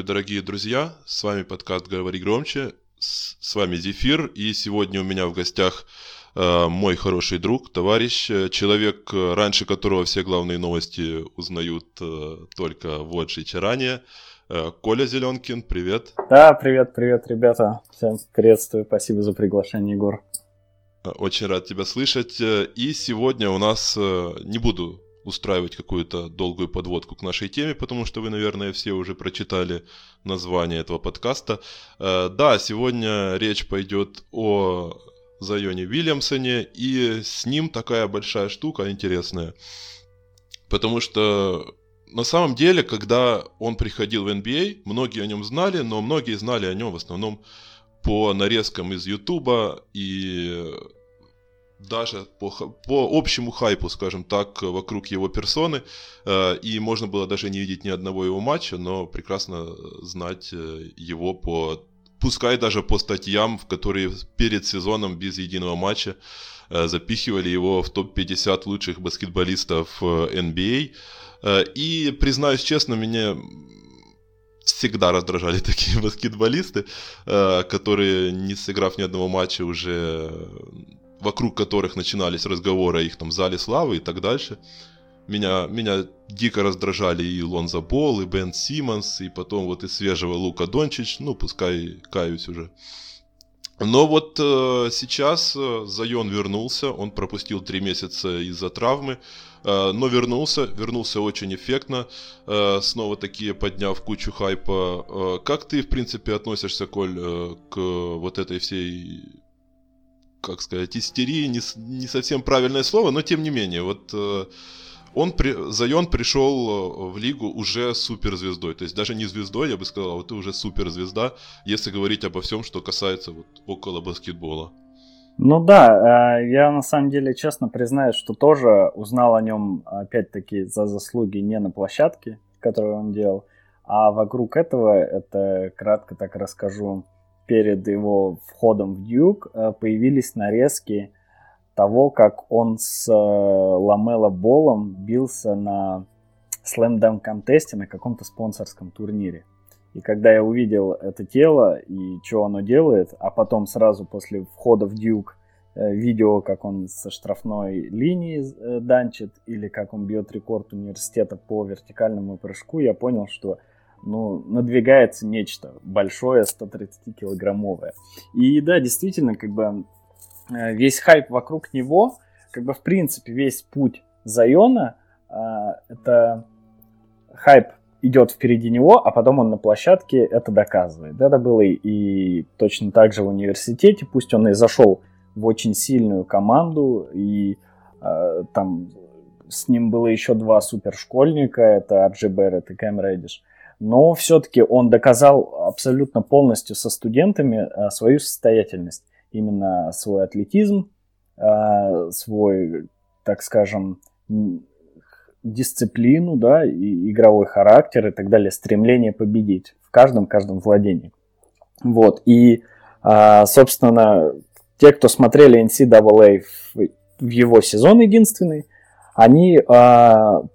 Приветствую, дорогие друзья! С вами подкаст «Говори громче», с вами Зефир, и сегодня у меня в гостях э, мой хороший друг, товарищ, э, человек, э, раньше которого все главные новости узнают э, только в Watch ранее. Э, Коля Зеленкин, привет! Да, привет, привет, ребята! Всем приветствую, спасибо за приглашение, Егор. Очень рад тебя слышать. И сегодня у нас, не буду устраивать какую-то долгую подводку к нашей теме, потому что вы, наверное, все уже прочитали название этого подкаста. Э, да, сегодня речь пойдет о Зайоне Вильямсоне, и с ним такая большая штука интересная. Потому что на самом деле, когда он приходил в NBA, а, многие о нем знали, но многие знали о нем в основном по нарезкам из Ютуба и даже по, по общему хайпу, скажем так, вокруг его персоны. Э, и можно было даже не видеть ни одного его матча, но прекрасно знать э, его по, пускай даже по статьям, в которые перед сезоном без единого матча э, запихивали его в топ-50 лучших баскетболистов NBA. И, признаюсь честно, меня всегда раздражали такие баскетболисты, которые, не сыграв ни одного матча, уже вокруг которых начинались разговоры о их там зале славы и так дальше. Меня, меня дико раздражали и Лонза Бол, и Бен Симмонс, и потом вот и свежего Лука Дончич, ну, пускай каюсь уже. Но вот э, сейчас э, Зайон вернулся, он пропустил три месяца из-за травмы, э, но вернулся, вернулся очень эффектно, э, снова такие подняв кучу хайпа. Э, как ты, в принципе, относишься, Коль, э, к вот этой всей как сказать, истерии не, не совсем правильное слово, но тем не менее, вот э, он, при, Зайон пришел э, в лигу уже суперзвездой, то есть даже не звездой, я бы сказал, а вот уже суперзвезда, если говорить обо всем, что касается вот около баскетбола. Ну да, э, я на самом деле честно признаюсь, что тоже узнал о нем опять-таки за заслуги не на площадке, которую он делал, а вокруг этого, это кратко так расскажу, перед его входом в Дюк э, появились нарезки того, как он с э, Ламела Болом бился на Slam Dunk контесте на каком-то спонсорском турнире. И когда я увидел это тело и что оно делает, а потом сразу после входа в Дюк э, видео, как он со штрафной линии данчит, или как он бьет рекорд университета по вертикальному прыжку, я понял, что ну, надвигается нечто большое, 130-килограммовое. И да, действительно, как бы э, весь хайп вокруг него, как бы в принципе весь путь Зайона, э, это хайп идет впереди него, а потом он на площадке это доказывает. Это было и, точно так же в университете, пусть он и зашел в очень сильную команду, и э, там с ним было еще два супершкольника, это Арджи Берретт и Кэм Реддиш но все-таки он доказал абсолютно полностью со студентами э, свою состоятельность. Именно свой атлетизм, э, свой, так скажем, дисциплину, да, и игровой характер и так далее, стремление победить в каждом, каждом владении. Вот, и, э, собственно, те, кто смотрели NCAA в его сезон единственный, они э,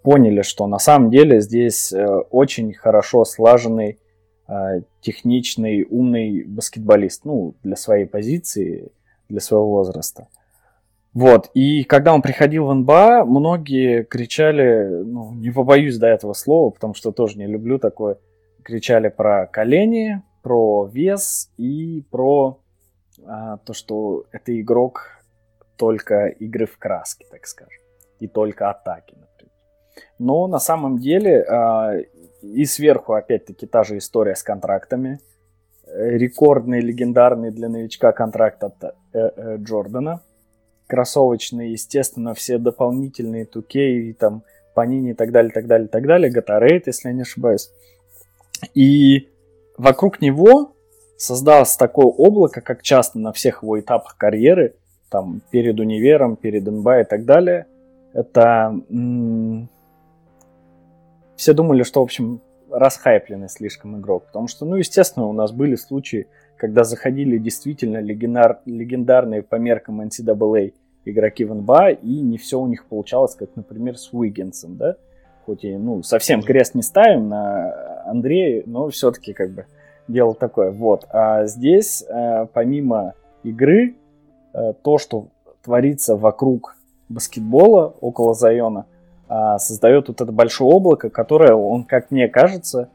поняли, что на самом деле здесь э, очень хорошо слаженный, э, техничный, умный баскетболист, ну, для своей позиции, для своего возраста. Вот, и когда он приходил в НБА, многие кричали, ну, не побоюсь до этого слова, потому что тоже не люблю такое, кричали про колени, про вес и про а, то, что это игрок только игры в краске, так скажем и только атаки, например. Но на самом деле э, и сверху опять-таки та же история с контрактами. Рекордный, легендарный для новичка контракт от э, э, Джордана. Кроссовочный, естественно, все дополнительные тукей, там, Панини и так далее, так далее, так далее. Гатарейт, если я не ошибаюсь. И вокруг него создалось такое облако, как часто на всех его этапах карьеры, там, перед универом, перед НБА и так далее – это... Все думали, что, в общем, расхайпленный слишком игрок. Потому что, ну, естественно, у нас были случаи, когда заходили действительно легендар, легендарные по меркам NCAA игроки в НБА, и не все у них получалось, как, например, с Уиггинсом, да? хоть и, ну, совсем крест не ставим на Андрея, но все-таки как бы дело такое. Вот. А здесь, э, помимо игры, э, то, что творится вокруг баскетбола, около Зайона, э, создает вот это большое облако, которое он, как мне кажется,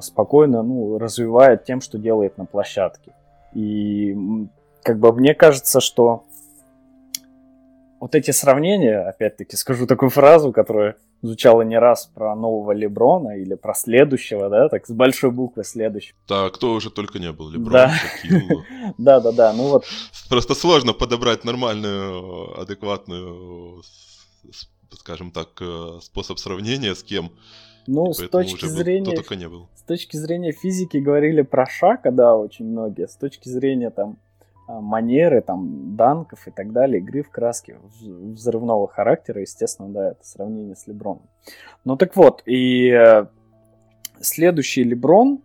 спокойно ну, развивает тем, что делает на площадке. И как бы мне кажется, что вот эти сравнения, опять-таки скажу такую фразу, которая звучало не раз про нового Леброна или про следующего, да, так с большой буквы следующего. Да, кто уже только не был, Леброн, да. да, да, да, ну вот. Просто сложно подобрать нормальную, адекватную, скажем так, э, способ сравнения с кем. Ну, с точки зрения... Был. С точки зрения физики говорили про Шака, да, очень многие. С точки зрения там манеры, там, данков и так далее, игры в краске взрывного характера, естественно, да, это сравнение с Леброном. Ну так вот, и э, следующий Леброн,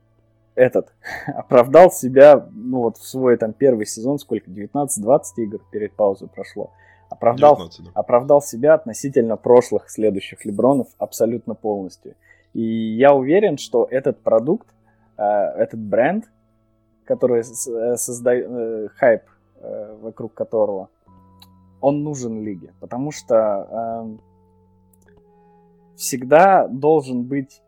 этот, оправдал себя, ну вот в свой там первый сезон, сколько, 19-20 игр перед паузой прошло, оправдал, 19, да. оправдал себя относительно прошлых следующих Лебронов абсолютно полностью. И я уверен, что этот продукт, э, этот бренд, который э, создает э, хайп э, вокруг которого он нужен лиге, потому что э, всегда должен быть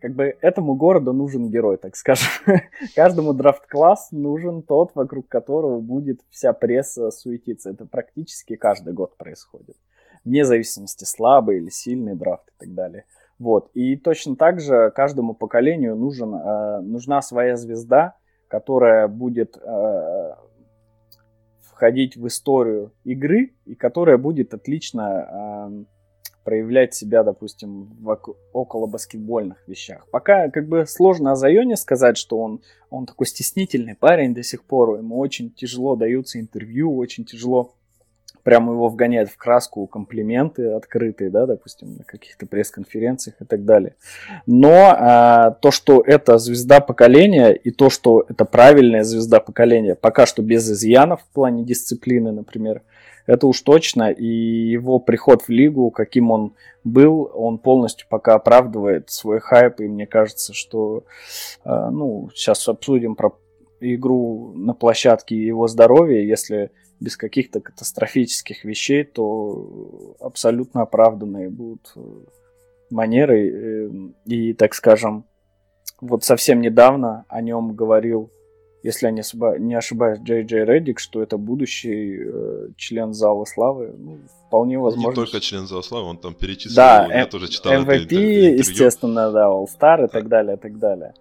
как бы этому городу нужен герой, так скажем. Каждому драфт-класс нужен тот, вокруг которого будет вся пресса суетиться. Это практически каждый год происходит. Вне зависимости, слабый или сильный драфт и так далее. Вот. И точно так же каждому поколению нужен, э, нужна своя звезда, которая будет э, входить в историю игры и которая будет отлично э, проявлять себя, допустим, в около баскетбольных вещах. Пока как бы сложно о Зайоне сказать, что он, он такой стеснительный парень до сих пор, ему очень тяжело даются интервью, очень тяжело прямо его вгоняет в краску комплименты открытые, да, допустим, на каких-то пресс-конференциях и так далее. Но а, то, что это звезда поколения и то, что это правильная звезда поколения, пока что без изъянов в плане дисциплины, например, это уж точно, и его приход в лигу, каким он был, он полностью пока оправдывает свой хайп, и мне кажется, что, а, ну, сейчас обсудим про игру на площадке и его здоровье, если без каких-то катастрофических вещей, то абсолютно оправданные будут э, манеры. Э, и, так скажем, вот совсем недавно о нем говорил, если я не, ошибаюсь, Джей Джей Реддик, что это будущий э, член Зала Славы. Ну, вполне возможно. Не только член Зала Славы, он там перечислил, да, я тоже читал MVP, естественно, да, All-Star и так далее, и так далее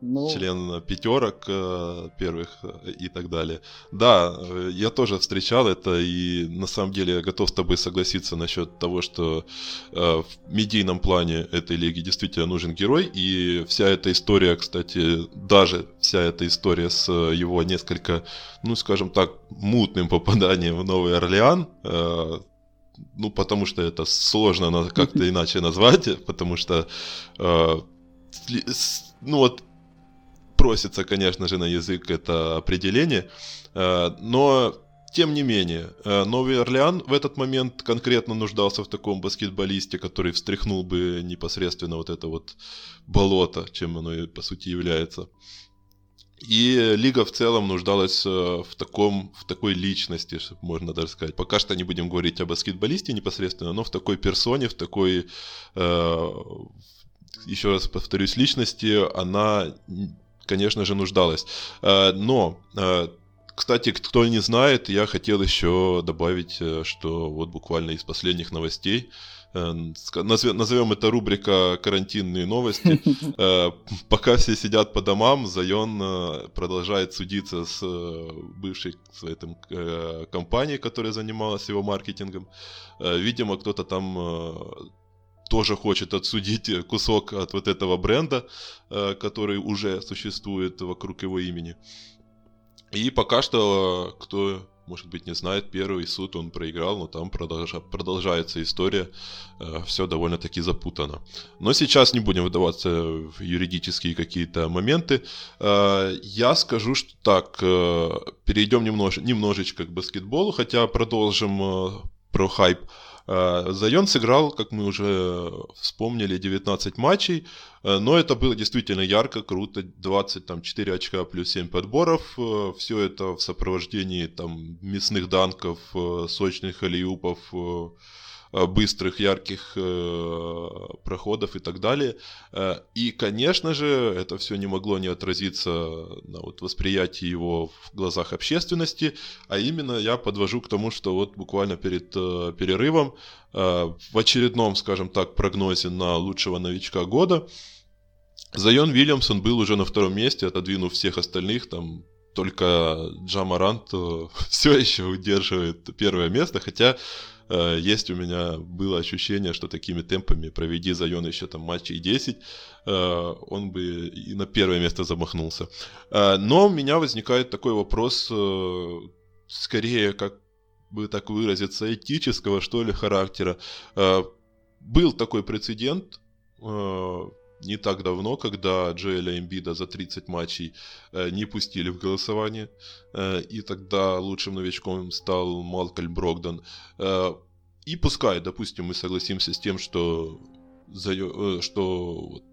ну... член пятерок э, первых э, и так далее. Да, э, я тоже встречал это, и на самом деле я готов с тобой согласиться насчет того, что в медийном плане этой лиги действительно нужен герой, и вся эта история, кстати, даже вся эта история с его несколько, ну, скажем так, мутным попаданием в Новый Орлеан, ну, потому что это сложно как-то иначе назвать, потому что, ну, вот просится, конечно же, на язык это определение, э, но тем не менее, э, Новый Орлеан в этот момент конкретно нуждался в таком баскетболисте, который встряхнул бы непосредственно вот это вот болото, чем оно и по сути является. И лига в целом нуждалась э, в, таком, в такой личности, можно даже сказать. Пока что не будем говорить о баскетболисте непосредственно, но в такой персоне, в такой, э, еще раз повторюсь, личности, она конечно же, нуждалась. Э, но э, кстати, кто не знает, я хотел еще добавить, э, что вот буквально из последних новостей, назовем это рубрика «Карантинные новости». Пока все сидят по домам, Зайон продолжает судиться с бывшей своей там, компанией, которая занималась его маркетингом. Видимо, кто-то там тоже хочет отсудить кусок от вот этого бренда, э, который уже существует вокруг его имени. И пока что, кто, может быть, не знает, первый суд он проиграл, но там продолжа, продолжается история. Э, Все довольно-таки запутано. Но сейчас не будем выдаваться в юридические какие-то моменты. Э, я скажу, что так, перейдем немнож, немножечко к баскетболу, хотя продолжим про хайп. Зайон сыграл, как мы уже вспомнили, 19 матчей, но это было действительно ярко, круто, 24 очка плюс 7 подборов, все это в сопровождении там мясных данков, сочных алиупов, Э, быстрых, ярких э, проходов и так далее. Э, и, конечно же, это все не могло не отразиться на вот восприятии его в глазах общественности, а именно я подвожу к тому, что вот буквально перед перерывом в очередном, скажем так, прогнозе на лучшего новичка года Зайон Вильямсон был уже на втором месте, отодвинув всех остальных, там только Джамарант все еще удерживает первое место, хотя Э, есть у меня было ощущение, что такими темпами проведи Зайон еще там матчей 10, э, он бы и на первое место замахнулся. Э, но у меня возникает такой вопрос, скорее, как бы так выразиться, этического, что ли, характера. Был такой прецедент, не так давно, когда Джоэля Эмбида за 30 матчей э, не пустили в голосование, э, и тогда лучшим новичком стал Малкольм Брогдан. Э, и пускай, допустим, мы согласимся с тем, что, за, э, что вот,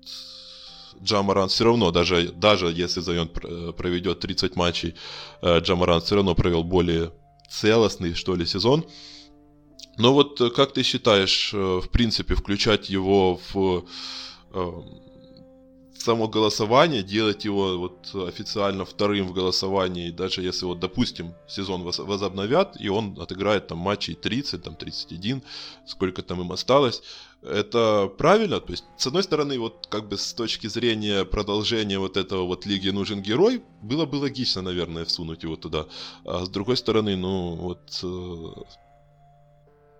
Джамаран все равно, даже, даже если Зайон э, проведет 30 матчей, э, Джамаран все равно провел более целостный, что ли, сезон. Но вот как ты считаешь, в принципе, включать его в само голосование, делать его вот официально вторым в голосовании, даже если вот, допустим, сезон возобновят, и он отыграет там матчей 30, там 31, сколько там им осталось, это правильно? То есть, с одной стороны, вот как бы с точки зрения продолжения вот этого вот Лиги нужен герой, было бы логично, наверное, всунуть его туда. А с другой стороны, ну вот э,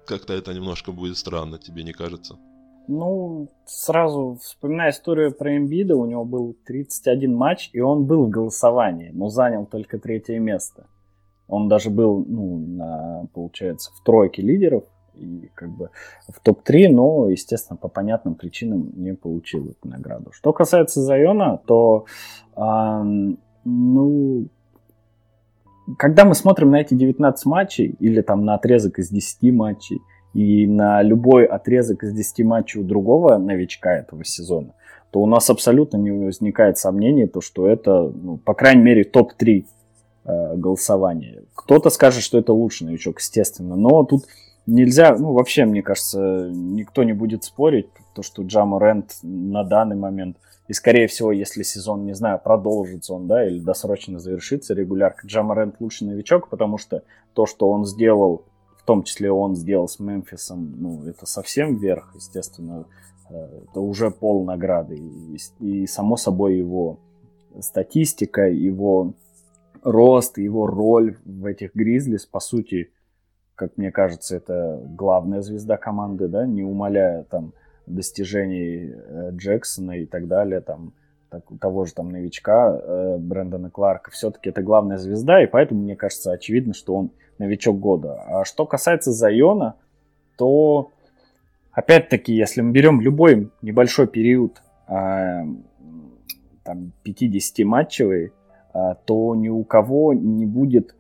как-то это немножко будет странно, тебе не кажется? Ну, сразу вспоминая историю про Эмбида, у него был 31 матч, и он был в голосовании, но занял только третье место. Он даже был, ну, на, получается, в тройке лидеров и как бы в топ-3, но, естественно, по понятным причинам не получил эту награду. Что касается Зайона, то, э, ну, когда мы смотрим на эти 19 матчей или там на отрезок из 10 матчей, и на любой отрезок из 10 матчей у другого новичка этого сезона, то у нас абсолютно не возникает сомнений, то, что это, ну, по крайней мере, топ-3 э, голосования. Кто-то скажет, что это лучший новичок, естественно, но тут нельзя, ну, вообще, мне кажется, никто не будет спорить, то, что Джама Рент на данный момент, и, скорее всего, если сезон, не знаю, продолжится он, да, или досрочно завершится регулярка, Джама Рент лучший новичок, потому что то, что он сделал том числе он сделал с Мемфисом, ну, это совсем вверх, естественно, э, это уже пол награды. И, и само собой его статистика, его рост, его роль в этих Гризлис, по сути, как мне кажется, это главная звезда команды, да, не умаляя там достижений э, Джексона и так далее, там, так, того же там новичка э, Брэндона Кларка, все-таки это главная звезда, и поэтому, мне кажется, очевидно, что он новичок года. А что касается Зайона, то опять-таки, если мы берем любой небольшой период, э, там 50-матчевый, э, то ни у кого не будет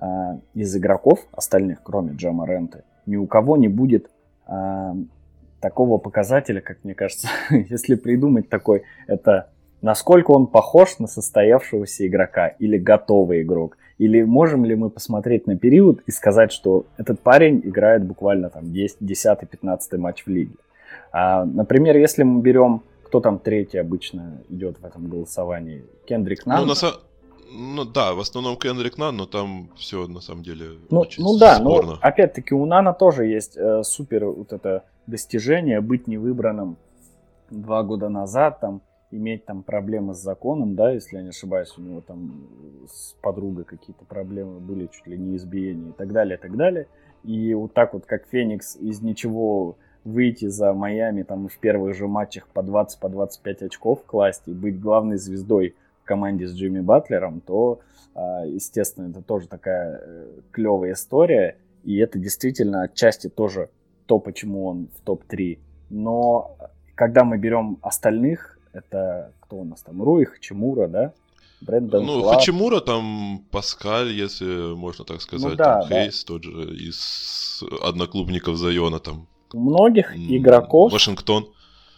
э, из игроков остальных, кроме Джама Ренты, ни у кого не будет такого показателя, как мне кажется, если придумать такой, это насколько он похож на состоявшегося игрока или готовый игрок. Или можем ли мы посмотреть на период и сказать, что этот парень играет буквально там 10-15 матч в лиге. А, например, если мы берем, кто там третий обычно идет в этом голосовании, Кендрик Нан. Ну, на ну да, в основном Кендрик Нан, но там все на самом деле ну, очень ну да, спорно. но опять-таки у Нана тоже есть э, супер вот это достижение быть невыбранным два года назад, там иметь там проблемы с законом, да, если я не ошибаюсь, у него там с подругой какие-то проблемы были, чуть ли не избиения и так далее, и так далее. И вот так вот, как Феникс из ничего выйти за Майами там в первых же матчах по 20, по 25 очков класть и быть главной звездой в команде с Джимми Батлером, то, а, естественно, это тоже такая э, клевая история. И это действительно отчасти тоже то, почему он в топ-3. Но когда мы берем остальных это кто у нас там? Руих, Чемура, да? Брэндон Ну, Кларк. Хачимура, там Паскаль, если можно так сказать, Ну да, там да. Хейс, тот же из одноклубников Зайона, там У многих игроков, Вашингтон.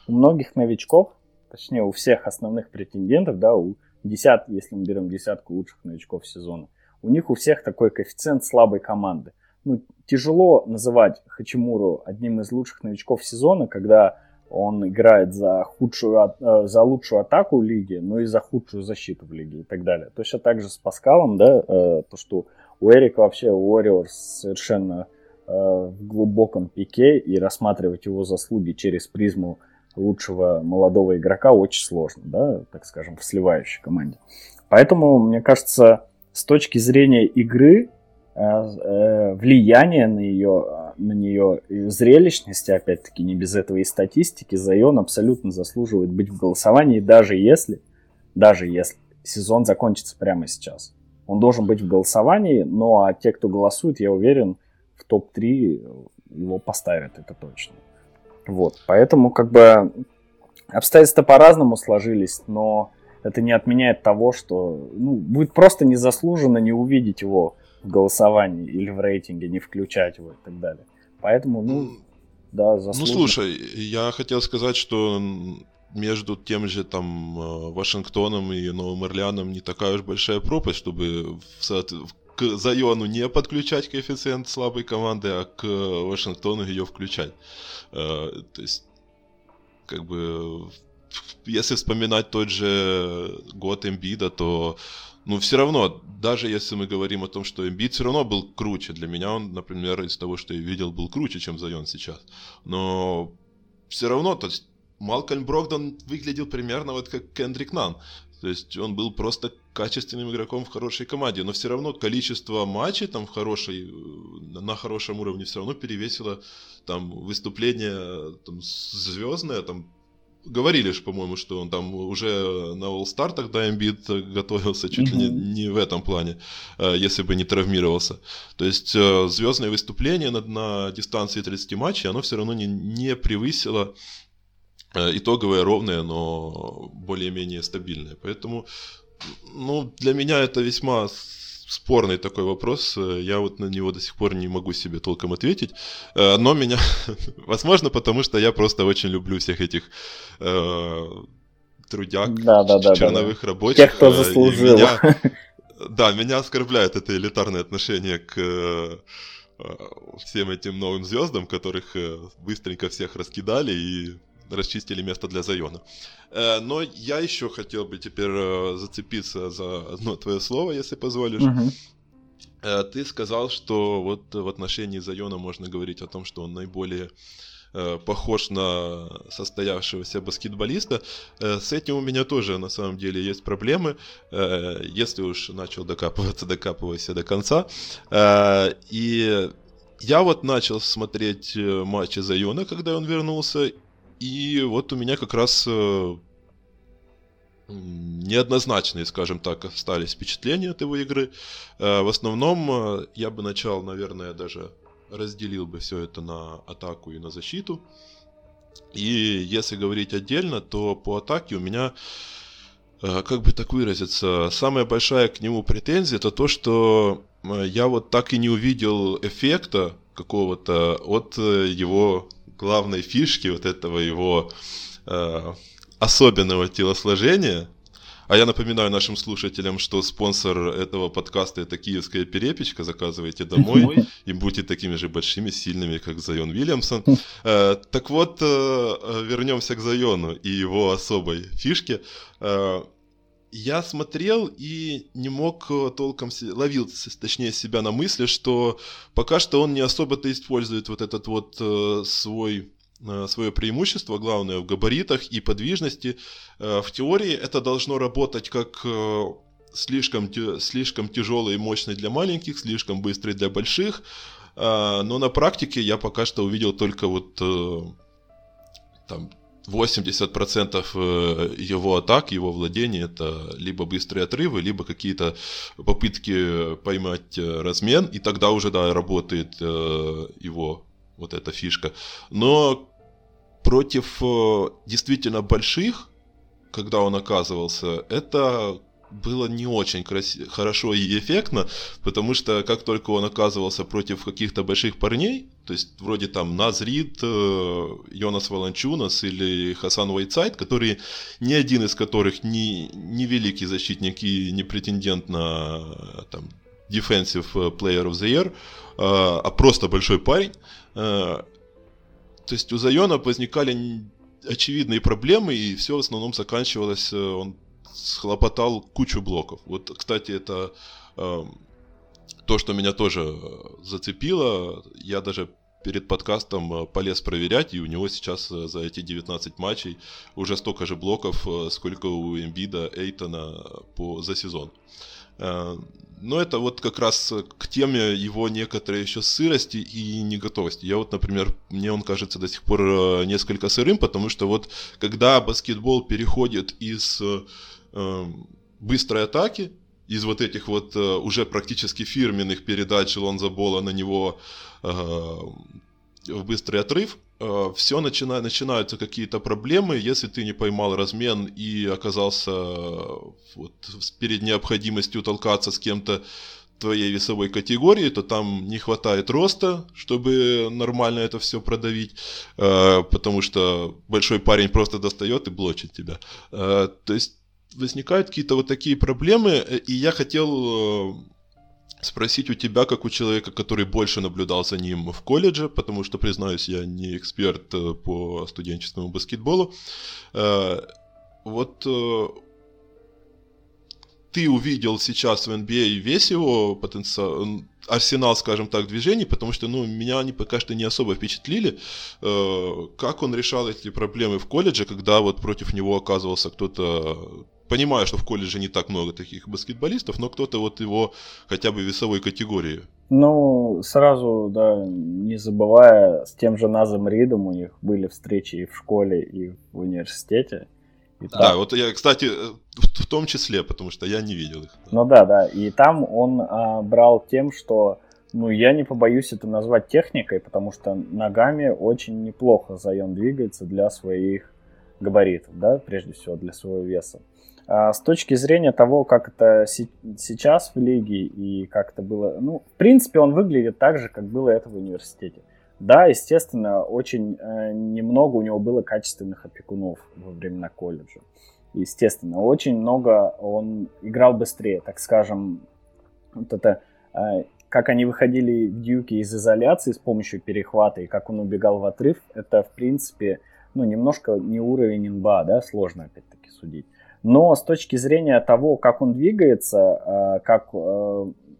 у многих новичков, точнее, у всех основных претендентов, да, у десят, если мы берем десятку лучших новичков сезона, у них у всех такой коэффициент слабой команды. Ну, тяжело называть Хачимуру одним из лучших новичков сезона, когда он играет за худшую, э, за лучшую атаку лиги, но и за худшую защиту в лиге и так далее. Точно так же с Паскалом, да, э, то, что у Эрика вообще Warriors совершенно э, в глубоком пике, и рассматривать его заслуги через призму лучшего молодого игрока очень сложно, да, так скажем, в сливающей команде. Поэтому, мне кажется, с точки зрения игры, влияние на ее, на нее зрелищности, опять-таки, не без этого и статистики, Зайон абсолютно заслуживает быть в голосовании, даже если, даже если сезон закончится прямо сейчас. Он должен быть в голосовании, ну а те, кто голосует, я уверен, в топ-3 его поставят, это точно. Вот, поэтому как бы обстоятельства по-разному сложились, но это не отменяет того, что ну, будет просто незаслуженно не увидеть его в голосовании или в рейтинге, не включать его и так далее. Поэтому, ну, да, Ну, заслуженно. слушай, я хотел сказать, что между тем же там э, Вашингтоном и Новым Орлеаном не такая уж большая пропасть, чтобы в соот- в- к Зайону не подключать коэффициент слабой команды, а к Вашингтону ее включать. Э, То есть, как бы, если вспоминать тот же год Эмбида, то ну, все равно, даже если мы говорим о том, что Эмбид все равно был круче. Для меня он, например, из того, что я видел, был круче, чем Зайон сейчас. Но все равно, то есть Малкольм Брогдон выглядел примерно вот как Кендрик Нан. То есть он был просто качественным игроком в хорошей команде, но все равно количество матчей там в хорошей, э, на хорошем уровне все равно перевесило там выступление там, звездное, там говорили же, по-моему, что он там уже на All-Star тогда Эмбит готовился чуть ли не, не в этом плане, э, если бы не травмировался. То есть э, звездное выступление на, на дистанции 30 матчей, оно все равно не, не превысило э, итоговое ровное, но более-менее стабильное. Поэтому, ну, для меня это весьма спорный такой вопрос. Э, Я вот на него до сих пор не могу себе толком ответить. Э, Но меня, возможно, потому что я просто очень люблю всех этих э, трудяг, Да, да, да, да, черновых рабочих. Тех, кто э, заслужил. меня- да, меня оскорбляет это элитарное отношение к всем этим новым звездам, которых быстренько всех раскидали и расчистили место для Зайона. Э, Но я еще хотел бы теперь э, зацепиться за одно твое слово, если позволишь. Э, Ты сказал, что вот в отношении Зайона можно говорить о том, что он наиболее э, похож на состоявшегося баскетболиста. Э, С этим у меня тоже на самом деле есть проблемы. Э, Если уж начал докапываться, докапывайся до конца. Э, И я вот начал смотреть э, матчи Зайона, когда он вернулся. И вот у меня как раз э, неоднозначные, скажем так, остались впечатления от его игры. Э, В основном э, я бы начал, наверное, даже разделил бы все это на атаку и на защиту. И если говорить отдельно, то по атаке у меня, как бы так выразиться, самая большая к нему претензия это то, что я вот так и не увидел эффекта какого-то от его главной фишки, вот этого его э, особенного телосложения. А я напоминаю нашим слушателям, что спонсор этого подкаста это киевская перепечка. Заказывайте домой и будьте такими же большими, сильными, как Зайон Вильямсон. Э, так вот, э, вернемся к Зайону и его особой фишке. Э, я смотрел и не мог э, толком, ловил, точнее, себя на мысли, что пока что он не особо-то использует вот этот вот э, свой э, свое преимущество, главное в габаритах и подвижности. В теории это должно работать как слишком, слишком тяжелый и мощный для маленьких, слишком быстрый для больших. Но на практике я пока что увидел только вот там 80% э, его атак, его владения это либо быстрые отрывы, либо какие-то попытки поймать э, размен, и тогда уже, да, работает э, его вот эта фишка. Но против действительно больших, когда он оказывался, это было не очень краси- хорошо и эффектно, потому что как только он оказывался против каких-то больших парней, то есть вроде там Назрид, э, Йонас Волончунас или Хасан Уайтсайд, которые ни один из которых не, не великий защитник и не претендент на там, Defensive Player of the Year, э, а просто большой парень. Э, то есть у Зайона возникали очевидные проблемы, и все в основном заканчивалось, он схлопотал кучу блоков. Вот, кстати, это э, то, что меня тоже зацепило. Я даже перед подкастом э, полез проверять, и у него сейчас э, за эти 19 матчей уже столько же блоков, э, сколько у Эмбида, Эйтона по, за сезон. Но это вот как раз к теме его некоторой еще сырости и неготовости. Я вот, например, мне он кажется до сих пор несколько сырым, потому что вот когда баскетбол переходит из э, быстрой атаки, из вот этих вот э, уже практически фирменных передач Лонза Бола на него э, в быстрый отрыв, э, все начина, начинаются какие-то проблемы, если ты не поймал размен и оказался вот, перед необходимостью толкаться с кем-то твоей весовой категории, то там не хватает роста, чтобы нормально это все продавить, потому что большой парень просто достает и блочит тебя. То есть возникают какие-то вот такие проблемы, э, и я хотел э, спросить у тебя, как у человека, который больше наблюдал за ним в колледже, потому что, признаюсь, я не эксперт э, по студенческому баскетболу. Вот ты увидел сейчас в NBA а весь его потенциал, арсенал, скажем так, движений, потому что, ну, меня они пока что не особо впечатлили, как он решал эти проблемы в колледже, когда вот против него оказывался кто-то понимаю, что в колледже не так много таких баскетболистов, но кто-то вот его хотя бы весовой категории. Ну, сразу, да, не забывая, с тем же Назом Ридом у них были встречи и в школе, и в университете. И там... Да, вот я, кстати, в том числе, потому что я не видел их. Ну да, да, и там он а, брал тем, что, ну, я не побоюсь это назвать техникой, потому что ногами очень неплохо Зайон двигается для своих габаритов, да, прежде всего для своего веса. А с точки зрения того, как это сейчас в лиге и как это было, ну, в принципе, он выглядит так же, как было это в университете. Да, естественно, очень э, немного у него было качественных опекунов во времена колледжа. Естественно, очень много он играл быстрее, так скажем, вот это, э, как они выходили в дюки из изоляции с помощью перехвата и как он убегал в отрыв, это, в принципе, ну, немножко не уровень НБА, да, сложно опять-таки судить. Но с точки зрения того, как он двигается, э, как э,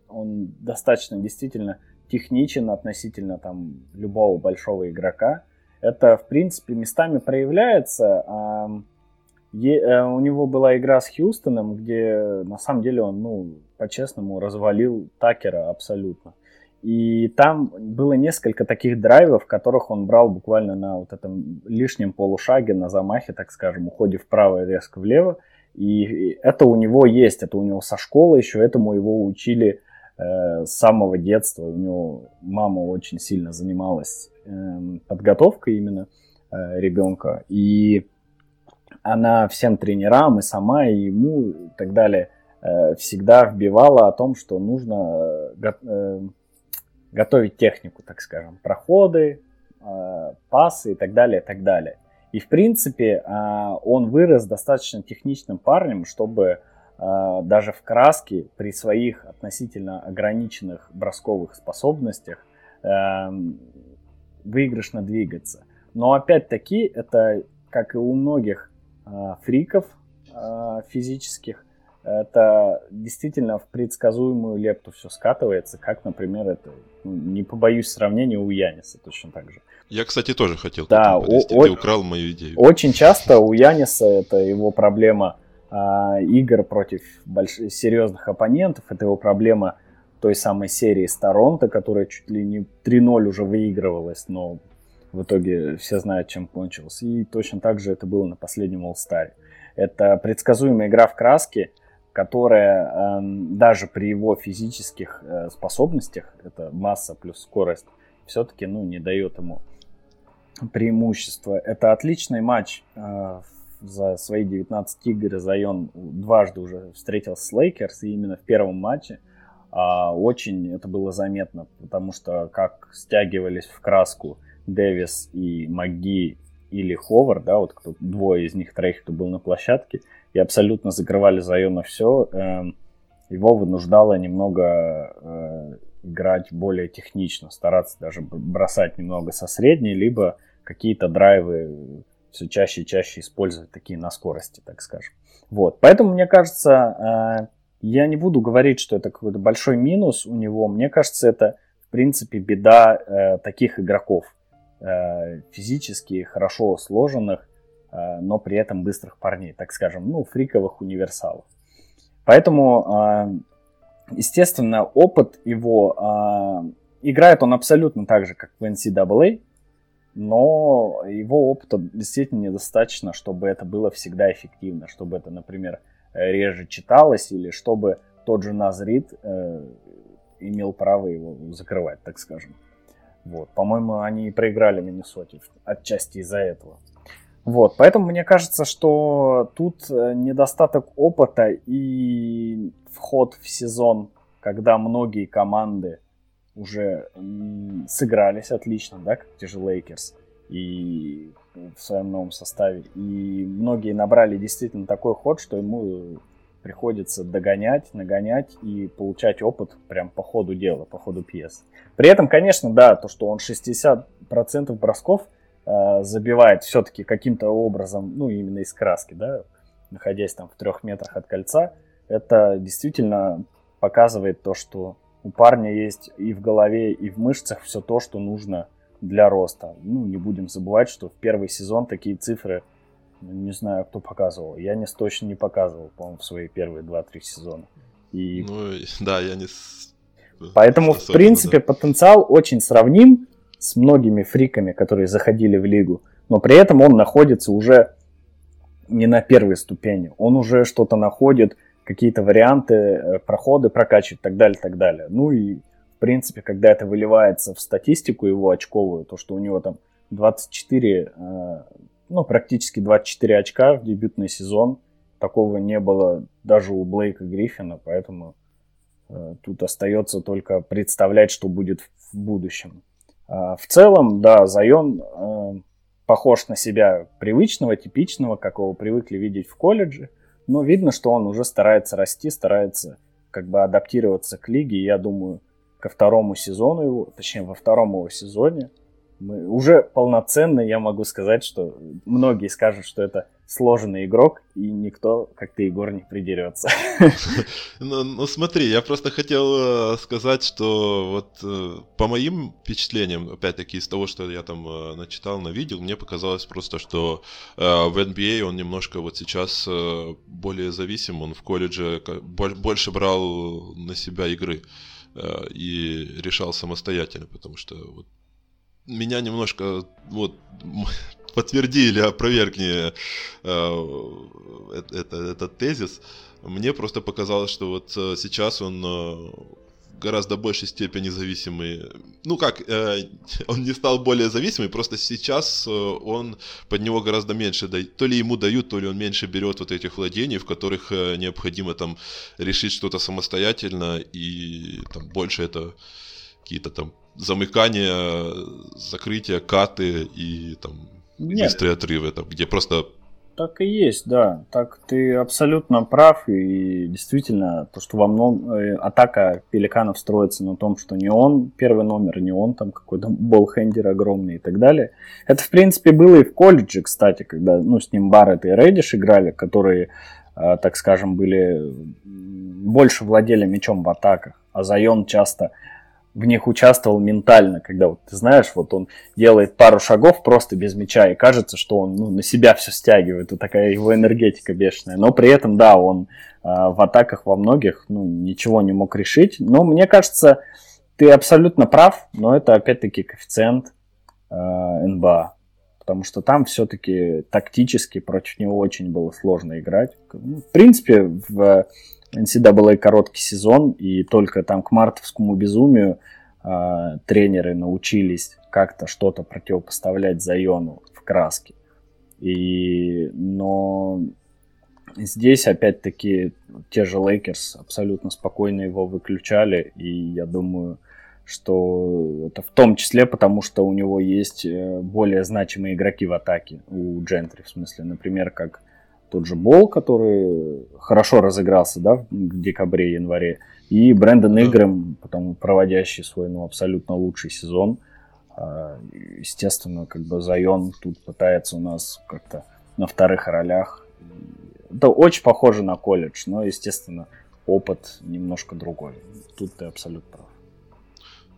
он достаточно действительно техничен относительно там любого большого игрока, это в принципе местами проявляется. Э, у него была игра с Хьюстоном, где на самом деле он, ну, по-честному, развалил Такера абсолютно. И там было несколько таких драйвов, которых он брал буквально на вот этом лишнем полушаге, на замахе, так скажем, уходе вправо и резко влево. И это у него есть, это у него со школы еще, этому его учили э, с самого детства. У него мама очень сильно занималась э, подготовкой именно э, ребенка. И она всем тренерам и сама, и ему и так далее э, всегда вбивала о том, что нужно э, э готовить технику, так скажем, проходы, э, пасы и так далее, и так далее. И, в принципе, а, он вырос достаточно техничным парнем, чтобы а, даже в краске при своих относительно ограниченных бросковых способностях эм, выигрышно двигаться. Но опять-таки это, как и у многих а, фриков физических, это действительно в предсказуемую лепту все скатывается, как, например, это, ну, не побоюсь сравнения, у Яниса точно так же. Я, кстати, тоже хотел да, о- Ты украл мою идею. Очень часто у Яниса это его проблема а, игр против больших, серьезных оппонентов, это его проблема той самой серии с Торонто, которая чуть ли не 3-0 уже выигрывалась, но в итоге все знают, чем кончилось. И точно так же это было на последнем All-Star. Это предсказуемая игра в краске, которая э, даже при его физических э, способностях, это масса плюс скорость, все-таки ну, не дает ему преимущество. Это отличный матч э, за свои 19 игр Зайон дважды уже встретился с Лейкерс, и именно в первом матче а, очень это было заметно, потому что как стягивались в краску Дэвис и Маги или Ховард, да, вот кто, двое из них, троих, кто был на площадке, и абсолютно закрывали Зайона все, э, его вынуждало немного э, играть более технично, стараться даже бросать немного со средней, либо какие-то драйвы все чаще и чаще использовать такие на скорости, так скажем. Вот, поэтому мне кажется, э, я не буду говорить, что это какой-то большой минус у него. Мне кажется, это в принципе беда э, таких игроков физически хорошо сложенных, э, но при этом быстрых парней, так скажем, ну фриковых универсалов. Поэтому, э, естественно, опыт его э, играет он абсолютно так же, как в NCAA но его опыта действительно недостаточно, чтобы это было всегда эффективно, чтобы это, например, реже читалось или чтобы тот же Наз Рид э, имел право его закрывать, так скажем. Вот, по-моему, они проиграли Миннесоте отчасти из-за этого. Вот, поэтому мне кажется, что тут э, недостаток опыта и вход в сезон, когда многие команды уже сыгрались отлично, да, как те же Лейкерс, и в своем новом составе. И многие набрали действительно такой ход, что ему приходится догонять, нагонять и получать опыт прям по ходу дела, по ходу пьесы. При этом, конечно, да, то, что он 60% бросков э, забивает все-таки каким-то образом, ну, именно из краски, да, находясь там в трех метрах от кольца, это действительно показывает то, что у парня есть и в голове, и в мышцах все то, что нужно для роста. Ну, не будем забывать, что в первый сезон такие цифры, не знаю, кто показывал. Я не точно не показывал, по-моему, в свои первые 2-3 сезона. И... Ну, да, я не... Поэтому, в принципе, да. потенциал очень сравним с многими фриками, которые заходили в лигу. Но при этом он находится уже не на первой ступени. Он уже что-то находит, какие-то варианты, э, проходы прокачивать и так далее, так далее. Ну и, в принципе, когда это выливается в статистику его очковую, то, что у него там 24, э, ну, практически 24 очка в дебютный сезон, такого не было даже у Блейка Гриффина, поэтому э, тут остается только представлять, что будет в будущем. А, в целом, да, Зайон похож на себя привычного, типичного, как его привыкли видеть в колледже – но видно, что он уже старается расти, старается как бы адаптироваться к лиге. И я думаю, ко второму сезону его, точнее, во втором его сезоне мы уже полноценно, я могу сказать, что многие скажут, что это сложный игрок, и никто, как ты, Егор, не придерется. Ну, ну смотри, я просто хотел э, сказать, что вот э, по моим впечатлениям, опять-таки из того, что я там э, начитал, навидел, мне показалось просто, что в NBA он немножко вот сейчас более зависим, он в колледже больше брал на себя игры и решал самостоятельно, потому что вот меня немножко вот подтверди или опровергни э, это, этот тезис. Мне просто показалось, что вот э, сейчас он э, гораздо большей степени зависимый. Ну как, э, он не стал более зависимый, просто сейчас э, он под него гораздо меньше дает. То ли ему дают, то ли он меньше берет вот этих владений, в которых э, необходимо там решить что-то самостоятельно, и там больше это какие-то там замыкания, закрытия, каты и там Нет. быстрые отрывы, там, где просто так и есть, да. Так ты абсолютно прав. И действительно, то, что во многом э, атака пеликанов строится на том, что не он первый номер, не он там какой-то болхендер огромный и так далее. Это, в принципе, было и в колледже, кстати, когда ну, с ним Барретт и Редиш играли, которые, э, так скажем, были больше владели мячом в атаках. А Зайон часто в них участвовал ментально, когда вот ты знаешь, вот он делает пару шагов просто без мяча, и кажется, что он ну, на себя все стягивает, вот такая его энергетика бешеная. Но при этом, да, он э, в атаках во многих ну, ничего не мог решить. Но мне кажется, ты абсолютно прав, но это опять-таки коэффициент э, НБА. Потому что там все-таки тактически против него очень было сложно играть. Ну, в принципе, в NCAA короткий сезон, и только там к мартовскому безумию э, тренеры научились как-то что-то противопоставлять Зайону в краске. И, но здесь, опять-таки, те же Лейкерс абсолютно спокойно его выключали. И я думаю, что это в том числе потому, что у него есть э, более значимые игроки в атаке у Джентри, в смысле, например, как тот же Бол, который хорошо разыгрался, да, в декабре-январе, и Брэндон Игрэм, потом проводящий свой, ну, абсолютно лучший сезон. А, естественно, как бы Зайон тут пытается у нас как-то на вторых ролях. Это очень похоже на колледж, но, естественно, опыт немножко другой. Тут ты абсолютно прав.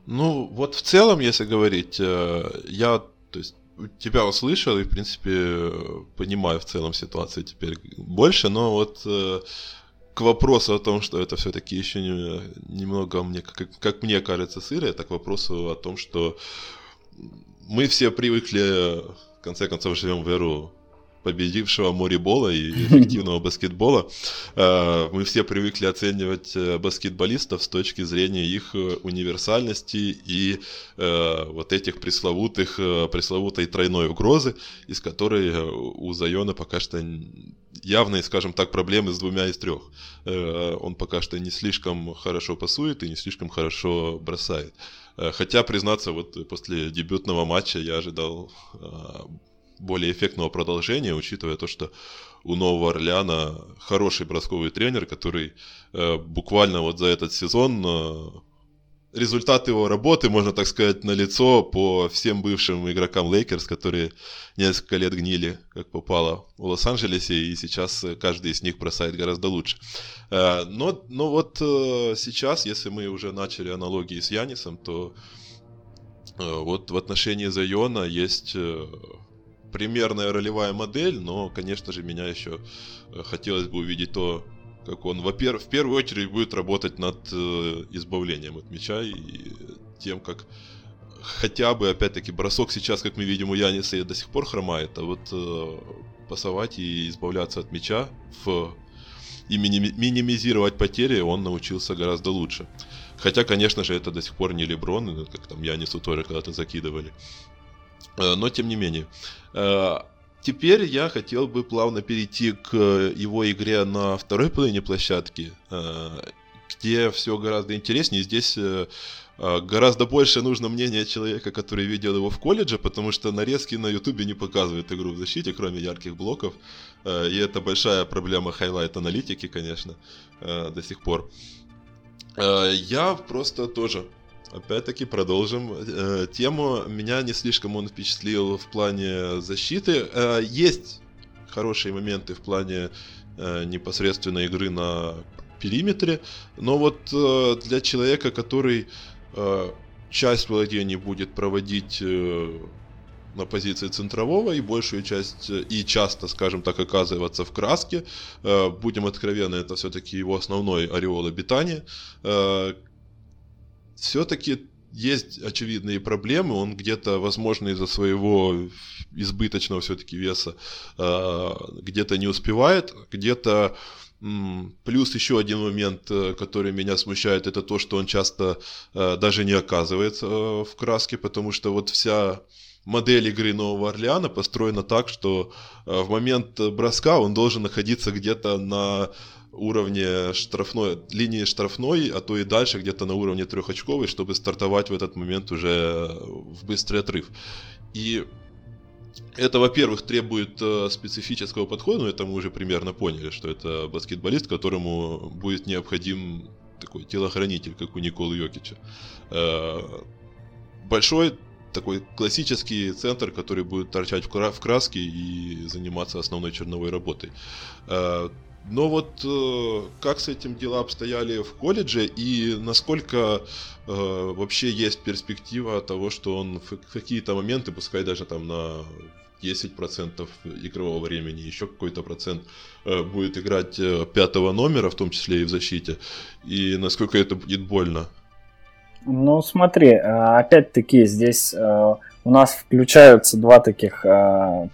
Ну, вот в целом, если говорить, э, я, то есть, тебя услышал и, в принципе, понимаю в целом ситуацию теперь больше, но вот э, к вопросу о том, что это все-таки еще не, немного, мне, как, как мне кажется, сыро, это к вопросу о том, что мы все привыкли, в конце концов, живем в эру победившего моребола и эффективного баскетбола. Э, мы все привыкли оценивать э, баскетболистов с точки зрения их э, универсальности и вот этих пресловутых, пресловутой тройной угрозы, из которой у Зайона пока что явные, скажем так, проблемы с двумя из трех. Он пока что не слишком хорошо пасует и не слишком хорошо бросает. Хотя, признаться, вот после дебютного матча я ожидал более эффектного продолжения, учитывая то, что у Нового Орлеана хороший бросковый тренер, который э, буквально вот за этот сезон э, результат его работы, можно так сказать, на лицо по всем бывшим игрокам Лейкерс, которые несколько лет гнили, как попало в Лос-Анджелесе, и сейчас каждый из них бросает гораздо лучше. Э, но, но вот э, сейчас, если мы уже начали аналогии с Янисом, то э, вот в отношении Зайона есть примерная ролевая модель, но, конечно же, меня еще э, хотелось бы увидеть то, как он, во-первых, в первую очередь будет работать над э, избавлением от мяча и тем, как хотя бы, опять-таки, бросок сейчас, как мы видим у Яниса, до сих пор хромает, а вот э, пасовать и избавляться от мяча в, и минимизировать потери он научился гораздо лучше. Хотя, конечно же, это до сих пор не Леброн, как там Янису тоже когда-то закидывали. Э, но тем не менее. Э, теперь я хотел бы плавно перейти к его игре на второй половине площадки, э, где все гораздо интереснее. Здесь гораздо больше нужно мнение человека, который видел его в колледже, потому что нарезки на ютубе не показывают игру в защите, кроме ярких блоков. И это большая проблема хайлайт-аналитики, конечно, до сих пор. Я просто тоже Опять-таки продолжим э, тему. Меня не слишком он впечатлил в плане защиты. Э, есть хорошие моменты в плане э, непосредственной игры на периметре, но вот э, для человека, который э, часть владения будет проводить э, на позиции центрового и большую часть, э, и часто, скажем так, оказываться в краске. Э, будем откровенны, это все-таки его основной ореол обитания. Все-таки есть очевидные проблемы, он где-то, возможно, из-за своего избыточного все-таки веса а, где-то не успевает, где-то Плюс еще один момент, э, который меня смущает, это то, что он часто э, даже не оказывается э, в краске, потому что вот вся модель игры Нового Орлеана построена так, что в момент броска он должен находиться где-то на уровне штрафной, линии штрафной, а то и дальше, где-то на уровне трехочковой, чтобы стартовать в этот момент уже в быстрый отрыв. И это, во-первых, требует э, специфического подхода, но это мы уже примерно поняли, что это баскетболист, которому будет необходим такой телохранитель, как у Николы Йокича. Э, большой такой классический центр, который будет торчать в краске и заниматься основной черновой работой. Но вот э, как с этим дела обстояли в колледже и насколько э, вообще есть перспектива того, что он в какие-то моменты, пускай даже там на 10% игрового времени, еще какой-то процент э, будет играть э, пятого номера, в том числе и в защите, и насколько это будет больно? Ну смотри, э, опять-таки здесь э, у нас включаются два таких э,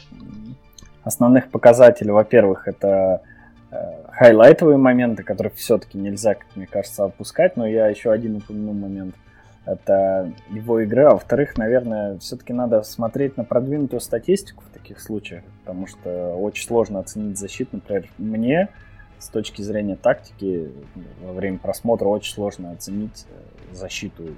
основных показателя. Во-первых, это хайлайтовые моменты, которые все-таки нельзя, как мне кажется, опускать, но я еще один упомяну момент. это его игры, а во-вторых, наверное, все-таки надо смотреть на продвинутую статистику в таких случаях, потому что очень сложно оценить защиту. Например, мне с точки зрения тактики во время просмотра очень сложно оценить э, защиту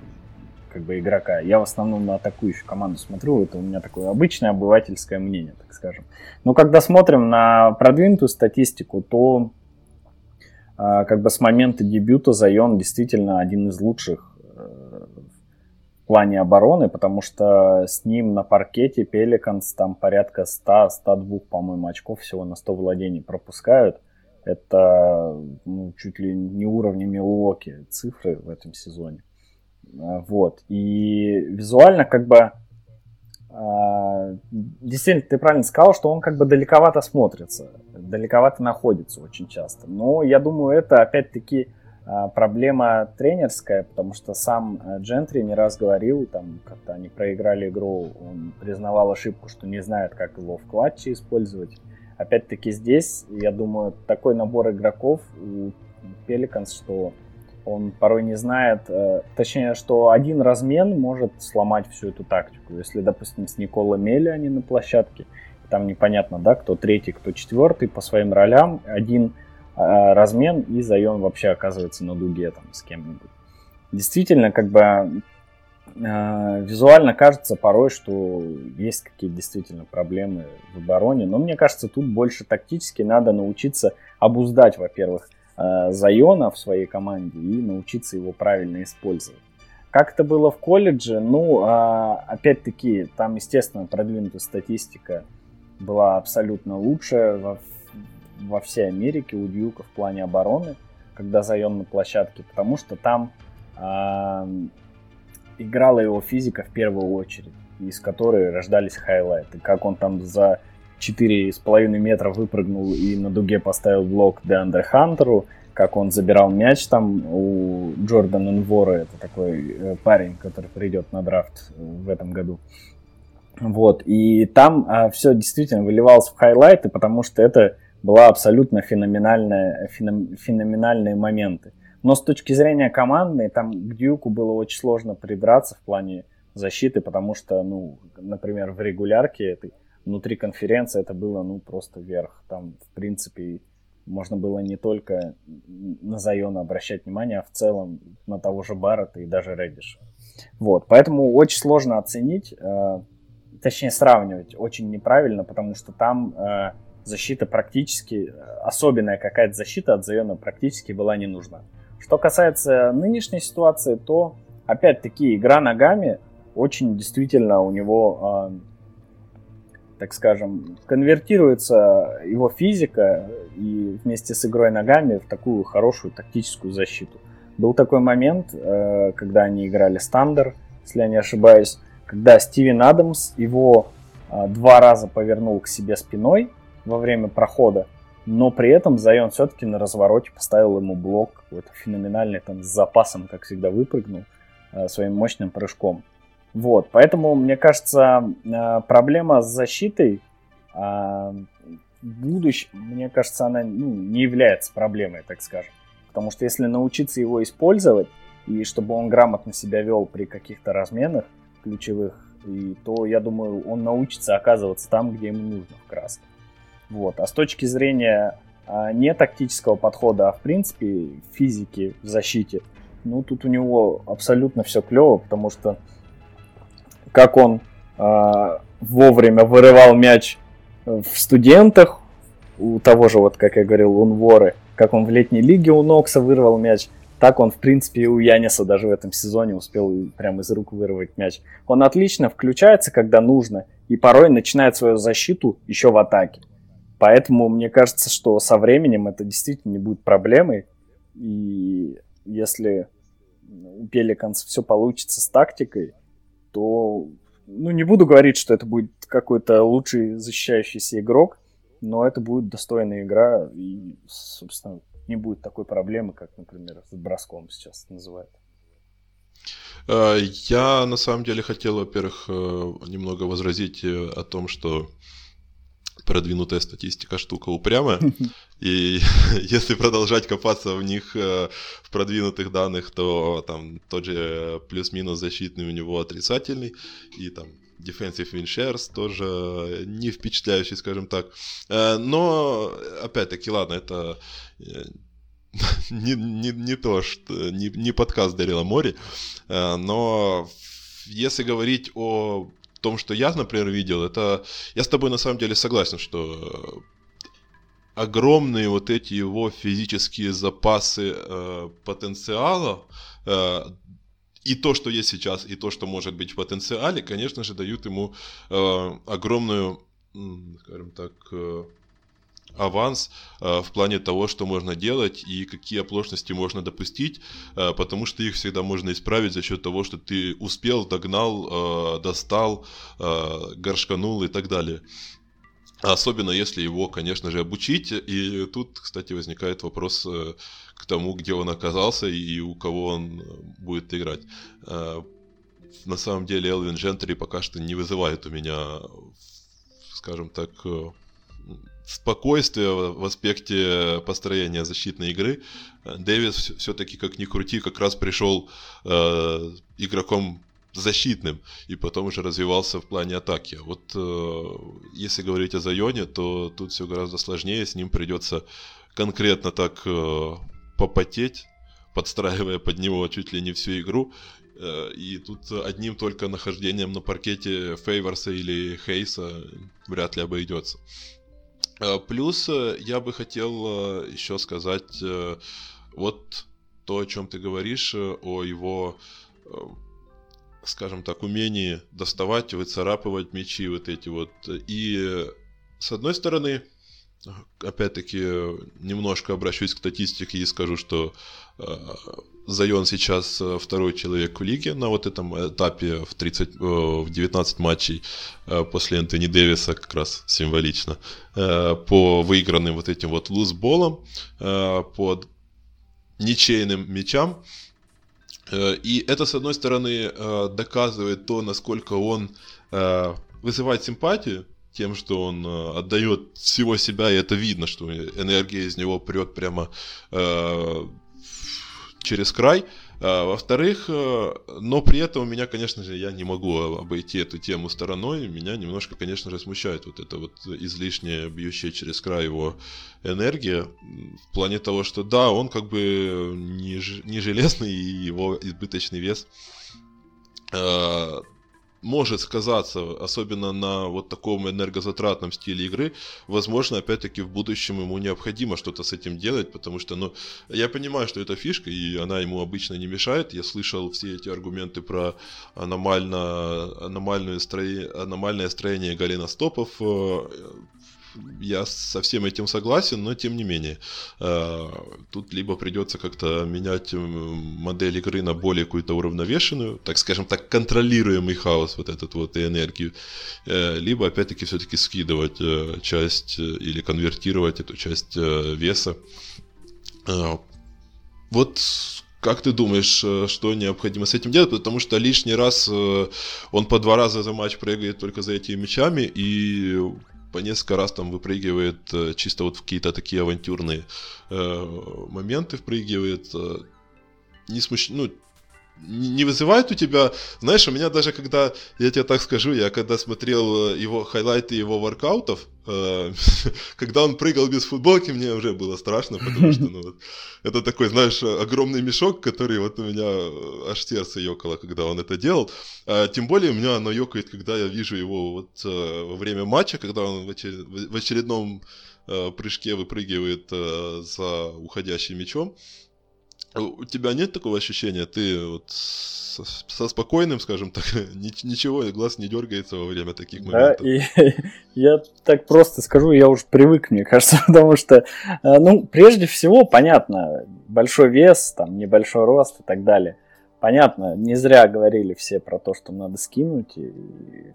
как бы игрока. Я в основном на атакующую команду смотрю, это у меня такое обычное обывательское мнение, так скажем. Но когда смотрим на продвинутую статистику, то как бы с момента дебюта Зайон действительно один из лучших э, в плане обороны, потому что с ним на паркете Пеликанс там порядка 100-102, по-моему, очков всего на 100 владений пропускают. Это ну, чуть ли не уровня Милуоки цифры в этом сезоне. А, вот. И визуально как бы а, действительно, ты правильно сказал, что он как бы далековато смотрится, далековато находится очень часто. Но я думаю, это опять-таки а, проблема тренерская, потому что сам Джентри не раз говорил, там, как-то они проиграли игру, он признавал ошибку, что не знает, как его в клатче использовать. Опять-таки здесь, я думаю, такой набор игроков у Пеликанс, что он порой не знает, э, точнее, что один размен может сломать всю эту тактику. Если, допустим, с Никола Мели они на площадке, там непонятно, да, кто третий, кто четвертый по своим ролям, один э, размен, и Зайон вообще оказывается на дуге там с кем-нибудь. Действительно, как бы э, визуально кажется порой, что есть какие-то действительно проблемы в обороне, но мне кажется, тут больше тактически надо научиться обуздать, во-первых, э, Зайона в своей команде и научиться его правильно использовать. Как это было в колледже? Ну, опять-таки, там, естественно, продвинутая статистика была абсолютно лучшая во, во всей Америке у Дьюка в плане обороны, когда Зайон на площадке, потому что там э, играла его физика в первую очередь, из которой рождались хайлайты. Как он там за 4,5 метра выпрыгнул и на дуге поставил блок Деандре Хантеру, как он забирал мяч там у Джордана Нвора, это такой э, парень, который придет на драфт в этом году. Вот, и там а, все действительно выливалось в хайлайты, потому что это была абсолютно феноменальная, феном, феноменальные моменты. Но с точки зрения командной, там к Дьюку было очень сложно придраться в плане защиты, потому что, ну, например, в регулярке этой внутри конференции это было, ну, просто вверх. Там, в принципе, можно было не только на Зайона обращать внимание, а в целом на того же Баррета и даже Реддиша. Вот, поэтому очень сложно оценить, э, точнее сравнивать, очень неправильно, потому что там э, защита практически, особенная какая-то защита от Зайона практически была не нужна. Что касается нынешней ситуации, то опять-таки игра ногами очень действительно у него э, так скажем, конвертируется его физика и вместе с игрой ногами в такую хорошую тактическую защиту. Был такой момент, э, когда они играли стандер, если я не ошибаюсь, когда Стивен Адамс его э, два раза повернул к себе спиной во время прохода, но при этом Зайон все-таки на развороте поставил ему блок какой-то феноменальный, там с запасом, как всегда, выпрыгнул э, своим мощным прыжком. Вот, поэтому, мне кажется, э, проблема с защитой а, в будущем, мне кажется, она ну, не является проблемой, так скажем. Потому что если научиться его использовать, и чтобы он грамотно себя вел при каких-то разменах ключевых, и, то, я думаю, он научится оказываться там, где ему нужно в краске. Вот. А с точки зрения а, не тактического подхода, а в принципе физики в защите, ну тут у него абсолютно все клево, потому что как он э, вовремя вырывал мяч в студентах, у того же, вот как я говорил, у Нворы, как он в летней лиге у Нокса вырвал мяч, так он, в принципе, и у Яниса даже в этом сезоне успел прямо из рук вырвать мяч. Он отлично включается, когда нужно, и порой начинает свою защиту еще в атаке. Поэтому мне кажется, что со временем это действительно не будет проблемой. И если у Пеликанс все получится с тактикой, то, ну, не буду говорить, что это будет какой-то лучший защищающийся игрок, но это будет достойная игра, и, собственно, не будет такой проблемы, как, например, с броском сейчас называют. Э, я на самом деле хотел, во-первых, э, немного возразить э, о том, что продвинутая статистика штука упрямая. И если продолжать копаться в них, в продвинутых данных, то там тот же плюс-минус защитный у него отрицательный. И там defensive shares тоже не впечатляющий, скажем так. Э, но, опять-таки, ладно, это э, не, не, не то, что не, не подкаст Дарила Мори, но если говорить о том, что я, например, видел, это... Я с тобой на самом деле согласен, что огромные вот эти его физические запасы э, потенциала, э, и то, что есть сейчас, и то, что может быть в потенциале, конечно же, дают ему э, огромную, скажем так, э, аванс э, в плане того, что можно делать и какие оплошности можно допустить, э, потому что их всегда можно исправить за счет того, что ты успел, догнал, э, достал, э, горшканул и так далее. Особенно если его, конечно же, обучить. И тут, кстати, возникает вопрос э, к тому, где он оказался и у кого он э, будет играть. Э, на самом деле Элвин Джентри пока что не вызывает у меня, скажем так, спокойствие в аспекте построения защитной игры. Дэвис все-таки, как ни крути, как раз пришел игроком защитным и потом уже развивался в плане атаки. Вот э, если говорить о Зайоне, то тут все гораздо сложнее, с ним придется конкретно так э, попотеть, подстраивая под него чуть ли не всю игру. Э, и тут одним только нахождением на паркете Фейворса или Хейса вряд ли обойдется. Э, плюс э, я бы хотел э, еще сказать вот то, о чем ты говоришь, о его, скажем так, умении доставать, выцарапывать мячи вот эти вот. И с одной стороны, опять-таки, немножко обращусь к статистике и скажу, что Зайон сейчас э, второй человек в лиге на вот этом этапе в, 30, э, в 19 матчей э, после Энтони Дэвиса, как раз символично, по выигранным вот этим вот лузболам, по ничейным мячам. И это, с одной стороны, доказывает то, насколько он вызывает симпатию, тем, что он отдает всего себя, и это видно, что энергия из него прет прямо через край. А, во-вторых, э, но при этом у меня, конечно же, я не могу обойти эту тему стороной. Меня немножко, конечно же, смущает вот эта вот излишняя бьющая через край его энергия. В плане того, что да, он как бы не, не железный, и его избыточный вес а, может сказаться, особенно на вот таком энергозатратном стиле игры, возможно, опять-таки в будущем ему необходимо что-то с этим делать, потому что, ну, я понимаю, что это фишка, и она ему обычно не мешает. Я слышал все эти аргументы про аномально, аномальное, строение, аномальное строение голеностопов э, я со всем этим согласен, но тем не менее. Э, тут либо придется как-то менять модель игры на более какую-то уравновешенную, так скажем так, контролируемый хаос, вот этот вот и энергию, э, либо опять-таки все-таки скидывать э, часть или конвертировать эту часть веса. Вот как ты думаешь, что необходимо с этим делать? Потому что лишний раз он по два раза за матч прыгает только за этими мячами, и по несколько раз там выпрыгивает э, чисто вот в какие-то такие авантюрные э, моменты впрыгивает. Э, не смущ... ну, не вызывает у тебя, знаешь, у меня даже когда, я тебе так скажу, я когда смотрел э, его хайлайты его воркаутов, э, когда он прыгал без футболки, мне уже было страшно, потому что, ну, вот, это такой, знаешь, огромный мешок, который вот у меня э, аж сердце ёкало, когда он это делал. А, тем более у меня оно ёкает, когда я вижу его вот э, во время матча, когда он в, очер... в очередном э, прыжке выпрыгивает э, за уходящим мячом. У тебя нет такого ощущения? Ты вот со, со спокойным, скажем так, ничего, глаз не дергается во время таких моментов. Да, и я так просто скажу, я уже привык, мне кажется, потому что, э, ну, прежде всего, понятно, большой вес, там, небольшой рост и так далее. Понятно, не зря говорили все про то, что надо скинуть и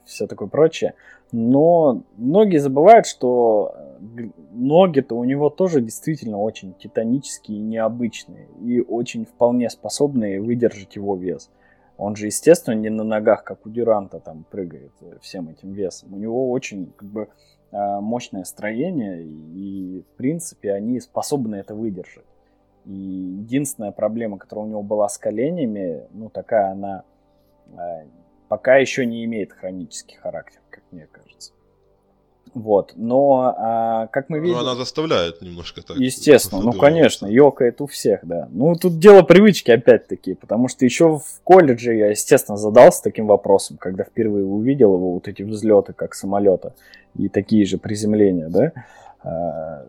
все такое прочее. Но многие забывают, что э, ноги-то у него тоже действительно очень титанические и необычные. И очень вполне способные выдержать его вес. Он же, естественно, не на ногах, как у Дюранта, там прыгает всем этим весом. У него очень как бы а, мощное строение, и, в принципе, они способны это выдержать. И единственная проблема, которая у него была с коленями, ну, такая она а, пока еще не имеет хронический характер, как мне кажется. Вот, но а, как мы видим... Ну, она заставляет немножко так. Естественно, ну, конечно, ёкает у всех, да. Ну, тут дело привычки, опять-таки, потому что еще в колледже я, естественно, задался таким вопросом, когда впервые увидел его, вот эти взлеты, как самолета, и такие же приземления, да, а,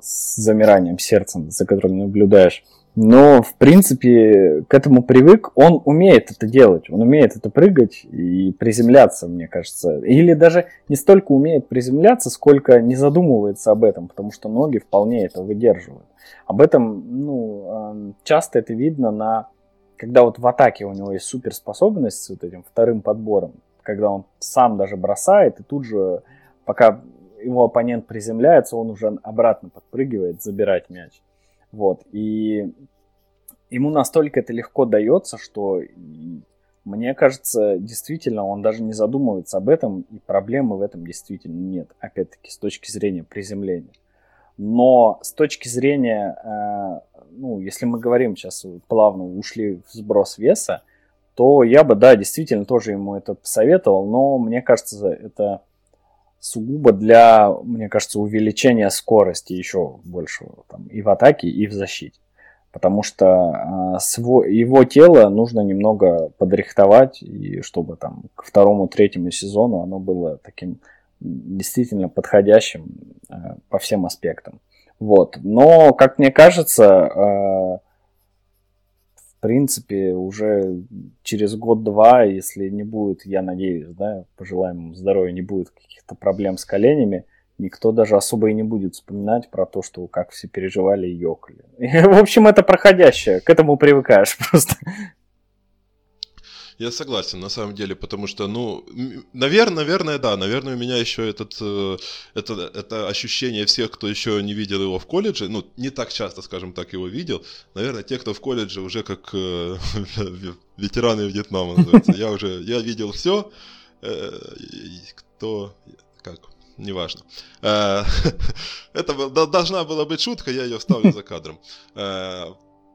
с замиранием сердца, за которым наблюдаешь. Но, в принципе, к этому привык. Он умеет это делать. Он умеет это прыгать и приземляться, мне кажется. Или даже не столько умеет приземляться, сколько не задумывается об этом, потому что ноги вполне это выдерживают. Об этом, ну, часто это видно на... Когда вот в атаке у него есть суперспособность с вот этим вторым подбором, когда он сам даже бросает, и тут же, пока его оппонент приземляется, он уже обратно подпрыгивает забирать мяч. Вот. И ему настолько это легко дается, что мне кажется, действительно, он даже не задумывается об этом, и проблемы в этом действительно нет, опять-таки, с точки зрения приземления. Но с точки зрения, э, ну, если мы говорим сейчас плавно ушли в сброс веса, то я бы, да, действительно тоже ему это посоветовал, но мне кажется, это сугубо для, мне кажется, увеличения скорости еще больше там, и в атаке, и в защите. Потому что э, свой, его тело нужно немного подрихтовать, и чтобы там к второму, третьему сезону оно было таким действительно подходящим э, по всем аспектам. Вот. Но, как мне кажется, э, в принципе, уже через год-два, если не будет, я надеюсь, да, пожелаем здоровья, не будет каких-то проблем с коленями, никто даже особо и не будет вспоминать про то, что как все переживали и ёкали. В общем, это проходящее, к этому привыкаешь просто. Я согласен, на самом деле, потому что, ну, наверное, наверное, да, наверное, у меня еще этот, э, это, это ощущение всех, кто еще не видел его в колледже, ну, не так часто, скажем так, его видел, наверное, те, кто в колледже уже как э, ветераны Вьетнама называется, я уже, я видел все, э, кто, как, неважно. Это должна была быть шутка, я ее вставлю за кадром.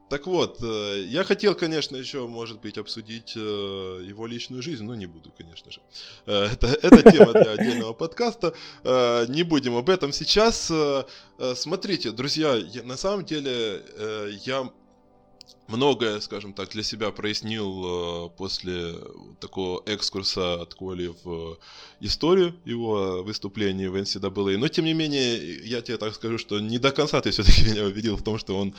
Так вот, э, я хотел, конечно, еще, может быть, обсудить э, его личную жизнь, но не буду, конечно же. Э, это, это тема для отдельного подкаста. Не будем об этом сейчас. Смотрите, друзья, на самом деле я многое, скажем так, для себя прояснил после такого экскурса от Коли в историю его выступлений в NCAA. Но, тем не менее, я тебе так скажу, что не до конца ты все-таки меня убедил в том, что он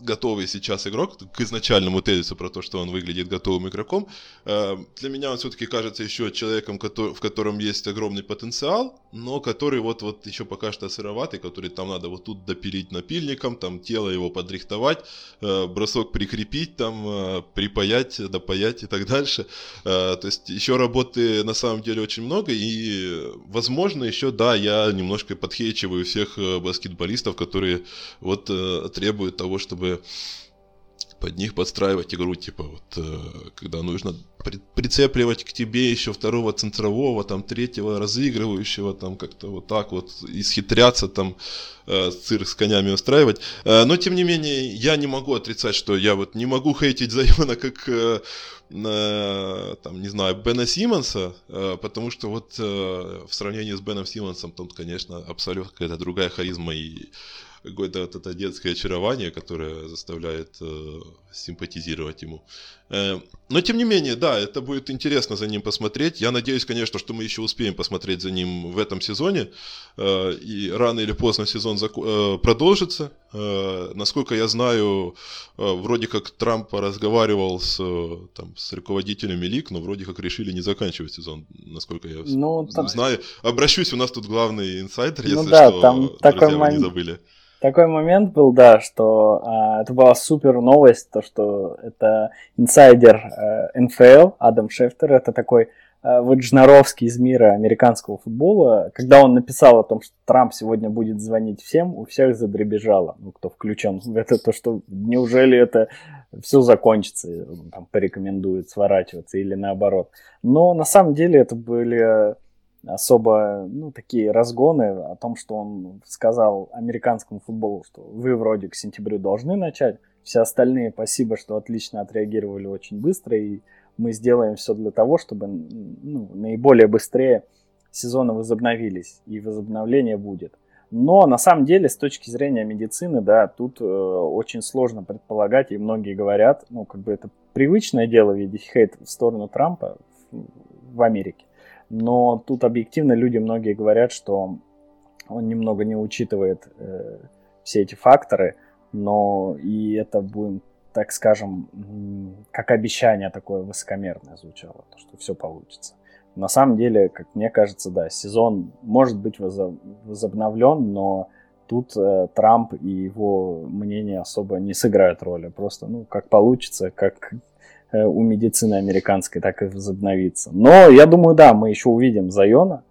готовый сейчас игрок, к изначальному тезису про то, что он выглядит готовым игроком, э, для меня он все-таки кажется еще человеком, в котором есть огромный потенциал, но который вот, вот еще пока что сыроватый, который там надо вот тут допилить напильником, там тело его подрихтовать, э, бросок прикрепить, там э, припаять, допаять и так дальше. То есть еще работы на самом деле очень много, и возможно еще, да, я немножко подхейчиваю всех баскетболистов, которые вот требуют того, чтобы под них подстраивать игру, типа вот э, когда нужно при, прицепливать к тебе еще второго центрового, там третьего разыгрывающего, там как-то вот так вот исхитряться, там э, цирк с конями устраивать. Э, но тем не менее я не могу отрицать, что я вот не могу хейтить Зайона как э, э, там, не знаю, Бена Симмонса, э, потому что вот э, в сравнении с Беном Симмонсом тут, конечно, абсолютно какая-то другая харизма и какое-то вот это детское очарование, которое заставляет э, симпатизировать ему. Э, но тем не менее, да, это будет интересно за ним посмотреть. Я надеюсь, конечно, что мы еще успеем посмотреть за ним в этом сезоне. Э, и рано или поздно сезон зак- э, продолжится. Э, насколько я знаю, э, вроде как Трамп разговаривал с, э, там, с руководителями лиг, но вроде как решили не заканчивать сезон, насколько я ну, там... знаю. Обращусь, у нас тут главный инсайдер, ну, если да, что, там друзья, такой вы не забыли такой момент был, да, что а, это была супер новость, то, что это инсайдер а, НФЛ, Адам Шефтер, это такой э, Ваджнаровский из мира американского футбола, когда он написал о том, что Трамп сегодня будет звонить всем, у всех задребежало, ну, кто включен в это, то, что неужели это все закончится, он там порекомендует сворачиваться или наоборот. Но на самом деле это были особо, ну, такие разгоны о том, что он сказал американскому футболу, что вы вроде к сентябрю должны начать, все остальные спасибо, что отлично отреагировали очень быстро, и мы сделаем все для того, чтобы ну, наиболее быстрее сезоны возобновились, и возобновление будет. Но на самом деле, с точки зрения медицины, да, тут э, очень сложно предполагать, и многие говорят, ну, как бы это привычное дело видеть хейт в сторону Трампа в, в Америке. Но тут объективно люди многие говорят, что он немного не учитывает э, все эти факторы, но и это будет, так скажем, как обещание такое высокомерное звучало, то, что все получится. На самом деле, как мне кажется, да, сезон может быть возобновлен, но тут э, Трамп и его мнение особо не сыграют роли. Просто, ну, как получится, как у медицины американской, так и возобновится. Но я думаю, да, мы еще увидим Зайона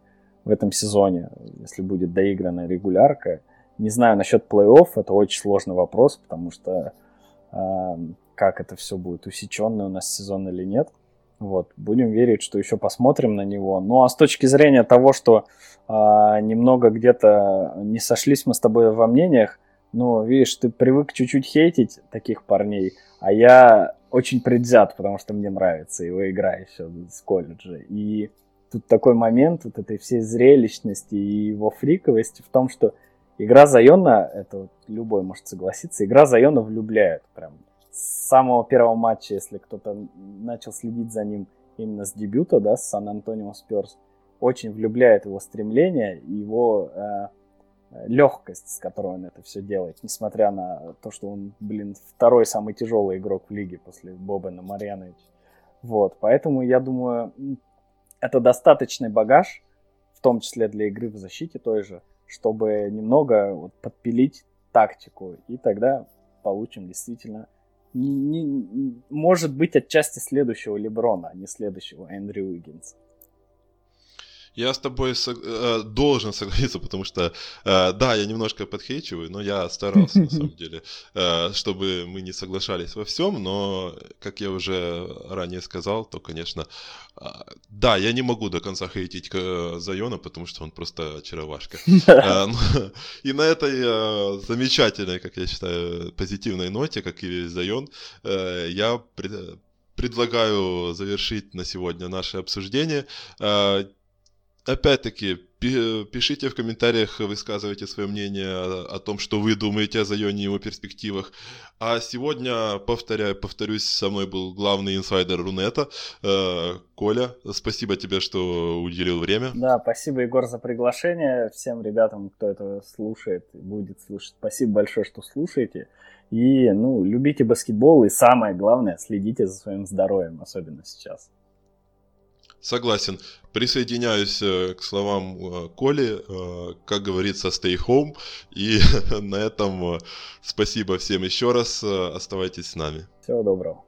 в этом сезоне, если будет доиграна регулярка. Не знаю насчет плей-офф, это очень сложный вопрос, потому что э, как это все будет, усеченный у нас сезон или нет. Вот, будем верить, что еще посмотрим на него. Ну а с точки зрения того, что э, немного где-то не сошлись мы с тобой во мнениях, ну, видишь, ты привык чуть-чуть хейтить таких парней, а я очень предвзят, потому что мне нравится его игра еще с колледжа. И тут такой момент вот этой всей зрелищности и его фриковости в том, что Игра Зайона, это вот любой может согласиться, игра Зайона влюбляет прям. С самого первого матча, если кто-то начал следить за ним именно с дебюта, да, с Сан-Антонио Сперс, очень влюбляет его стремление его э, легкость, с которой он это все делает, несмотря на то, что он, блин, второй самый тяжелый игрок в лиге после Бобена Марьяновича. Вот, поэтому я думаю, это достаточный багаж, в том числе для игры в защите той же, чтобы немного вот, подпилить тактику, и тогда получим действительно не, не, может быть отчасти следующего Леброна, а не следующего Эндрю Уиггинса. Я с тобой сог... э, должен согласиться, потому что, э, да, я немножко подхейчиваю, но я старался, на самом деле, э, чтобы мы не соглашались во всем, но, как я уже ранее сказал, то, конечно, э, да, я не могу до конца хейтить Зайона, потому что он просто очаровашка. И на этой замечательной, как я считаю, позитивной ноте, как и Зайон, я предлагаю завершить на сегодня наше обсуждение опять-таки, пишите в комментариях, высказывайте свое мнение о, том, что вы думаете о Зайоне и его перспективах. А сегодня, повторяю, повторюсь, со мной был главный инсайдер Рунета, э, Коля. Спасибо тебе, что уделил время. Да, спасибо, Егор, за приглашение. Всем ребятам, кто это слушает и будет слушать, спасибо большое, что слушаете. И, ну, любите баскетбол и самое главное, следите за своим здоровьем, особенно сейчас. Согласен. Присоединяюсь э, к словам э, Коли. Э, как говорится, stay home. И на этом спасибо всем еще раз. Оставайтесь с нами. Всего доброго.